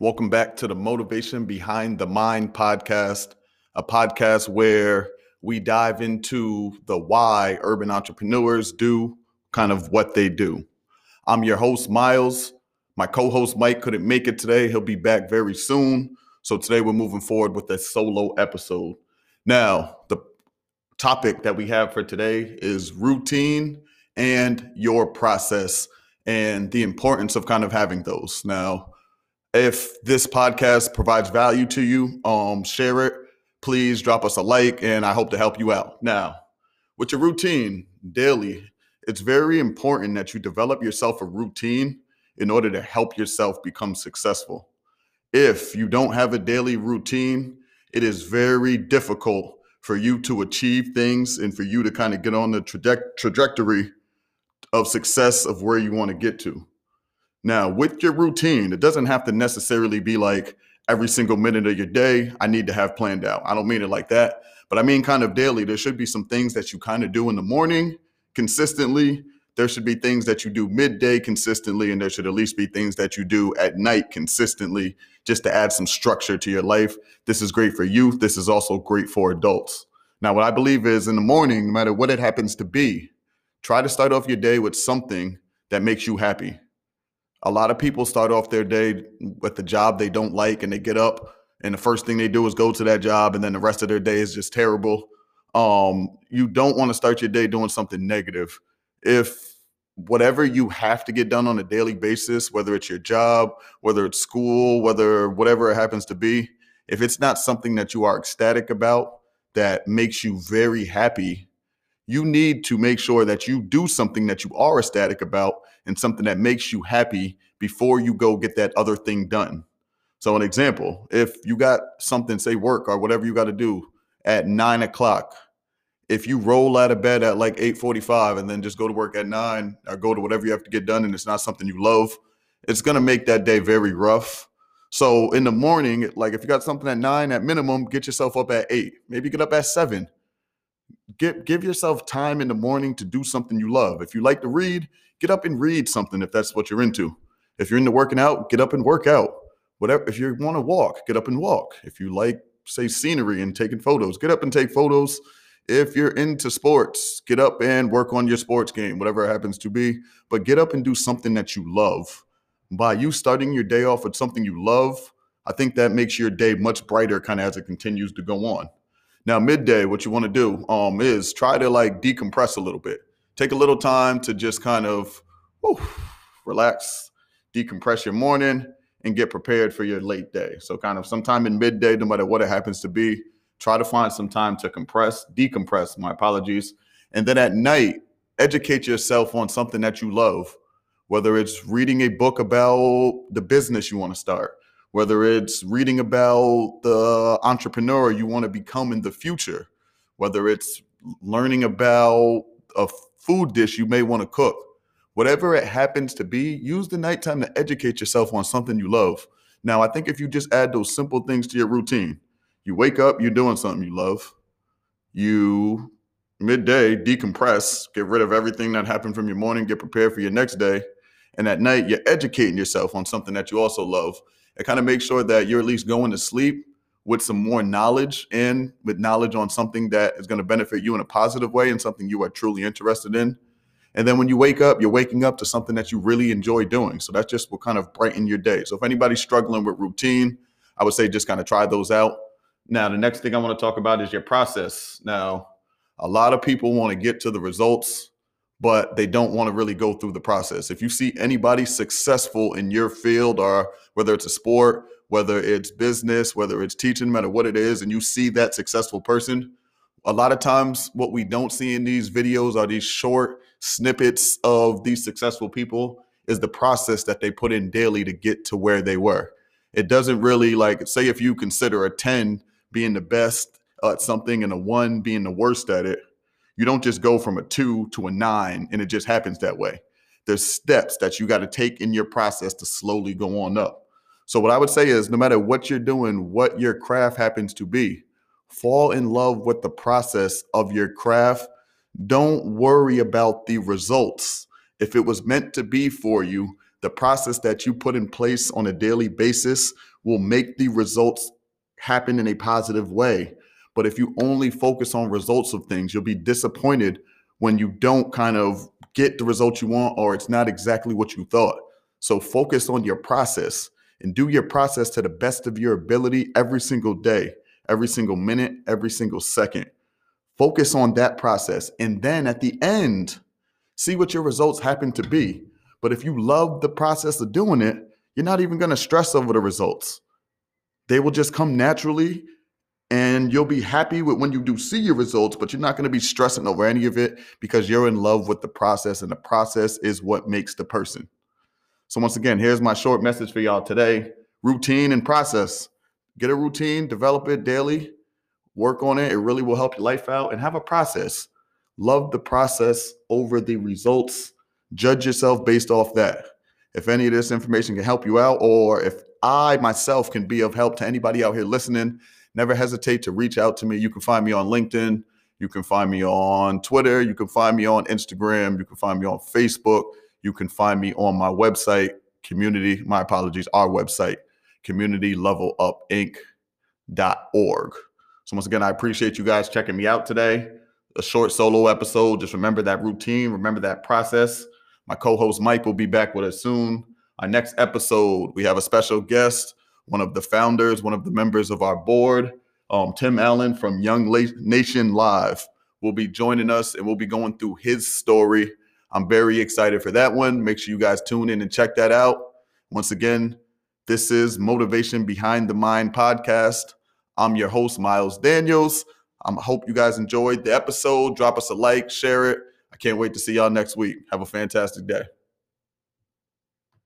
Welcome back to the Motivation Behind the Mind podcast, a podcast where we dive into the why urban entrepreneurs do kind of what they do. I'm your host, Miles. My co host, Mike, couldn't make it today. He'll be back very soon. So today we're moving forward with a solo episode. Now, the topic that we have for today is routine and your process and the importance of kind of having those. Now, if this podcast provides value to you, um, share it. Please drop us a like, and I hope to help you out. Now, with your routine daily, it's very important that you develop yourself a routine in order to help yourself become successful. If you don't have a daily routine, it is very difficult for you to achieve things and for you to kind of get on the traje- trajectory of success of where you want to get to. Now, with your routine, it doesn't have to necessarily be like every single minute of your day, I need to have planned out. I don't mean it like that, but I mean kind of daily. There should be some things that you kind of do in the morning consistently. There should be things that you do midday consistently, and there should at least be things that you do at night consistently just to add some structure to your life. This is great for youth. This is also great for adults. Now, what I believe is in the morning, no matter what it happens to be, try to start off your day with something that makes you happy a lot of people start off their day with the job they don't like and they get up and the first thing they do is go to that job and then the rest of their day is just terrible. Um, you don't want to start your day doing something negative. If whatever you have to get done on a daily basis whether it's your job whether it's school whether whatever it happens to be if it's not something that you are ecstatic about that makes you very happy you need to make sure that you do something that you are ecstatic about and something that makes you happy before you go get that other thing done. So, an example if you got something, say work or whatever you got to do at nine o'clock, if you roll out of bed at like 8.45 and then just go to work at 9 or go to whatever you have to get done and it's not something you love it's going to make that day very rough so in the morning like if you got something at 9 at minimum get yourself up at 8 maybe get up at 7 Get, give yourself time in the morning to do something you love. If you like to read, get up and read something if that's what you're into. If you're into working out, get up and work out. Whatever if you want to walk, get up and walk. If you like say scenery and taking photos, get up and take photos. If you're into sports, get up and work on your sports game, whatever it happens to be, but get up and do something that you love. By you starting your day off with something you love, I think that makes your day much brighter kind of as it continues to go on. Now, midday, what you want to do um, is try to like decompress a little bit. Take a little time to just kind of whew, relax, decompress your morning, and get prepared for your late day. So, kind of sometime in midday, no matter what it happens to be, try to find some time to compress, decompress. My apologies. And then at night, educate yourself on something that you love, whether it's reading a book about the business you want to start whether it's reading about the entrepreneur you want to become in the future, whether it's learning about a food dish you may want to cook, whatever it happens to be, use the nighttime to educate yourself on something you love. Now, I think if you just add those simple things to your routine, you wake up, you're doing something you love. You midday decompress, get rid of everything that happened from your morning, get prepared for your next day. And at night, you're educating yourself on something that you also love kind of makes sure that you're at least going to sleep with some more knowledge and with knowledge on something that is going to benefit you in a positive way and something you are truly interested in. And then when you wake up, you're waking up to something that you really enjoy doing. So that's just what kind of brighten your day. So if anybody's struggling with routine, I would say just kind of try those out. Now, the next thing I want to talk about is your process. Now, a lot of people want to get to the results but they don't want to really go through the process. If you see anybody successful in your field, or whether it's a sport, whether it's business, whether it's teaching, no matter what it is, and you see that successful person, a lot of times what we don't see in these videos are these short snippets of these successful people is the process that they put in daily to get to where they were. It doesn't really like say if you consider a 10 being the best at something and a 1 being the worst at it, you don't just go from a two to a nine and it just happens that way. There's steps that you got to take in your process to slowly go on up. So, what I would say is no matter what you're doing, what your craft happens to be, fall in love with the process of your craft. Don't worry about the results. If it was meant to be for you, The process that you put in place on a daily basis will make the results happen in a positive way. But if you only focus on results of things, you'll be disappointed when you don't kind of get the results you want or it's not exactly what you thought. So focus on your process and do your process to the best of your ability every single day, every single minute, every single second. Focus on that process. And then at the end, see what your results happen to be. But if you love the process of doing it, you're not even going to stress over the results. They will just come naturally and you'll be happy with when you do see your results, but you're not going to be stressing over any of it because you're in love with the process and the process is what makes the person. So, once again, here's my short message for y'all today routine and process. Get a routine, develop it daily, work on it. It really will help your life out and have a process. Love the process over the results. Judge yourself based off that. If any of this information can help you out, or if I myself can be of help to anybody out here listening, never hesitate to reach out to me. You can find me on LinkedIn. You can find me on Twitter. You can find me on Instagram. You can find me on Facebook. You can find me on my website, community, my apologies, our website, communitylevelupinc.org. So, once again, I appreciate you guys checking me out today. A short solo episode. Just remember that routine, remember that process. My co host Mike will be back with us soon. Our next episode, we have a special guest, one of the founders, one of the members of our board, um, Tim Allen from Young Nation Live will be joining us and we'll be going through his story I'm very excited for that one. Make sure you guys tune in and check that out. Once again, this is Motivation Behind the Mind podcast. I'm your host, Miles Daniels. I hope you guys enjoyed the episode. Drop us a like, share it. I can't wait to see y'all next week. Have a fantastic day.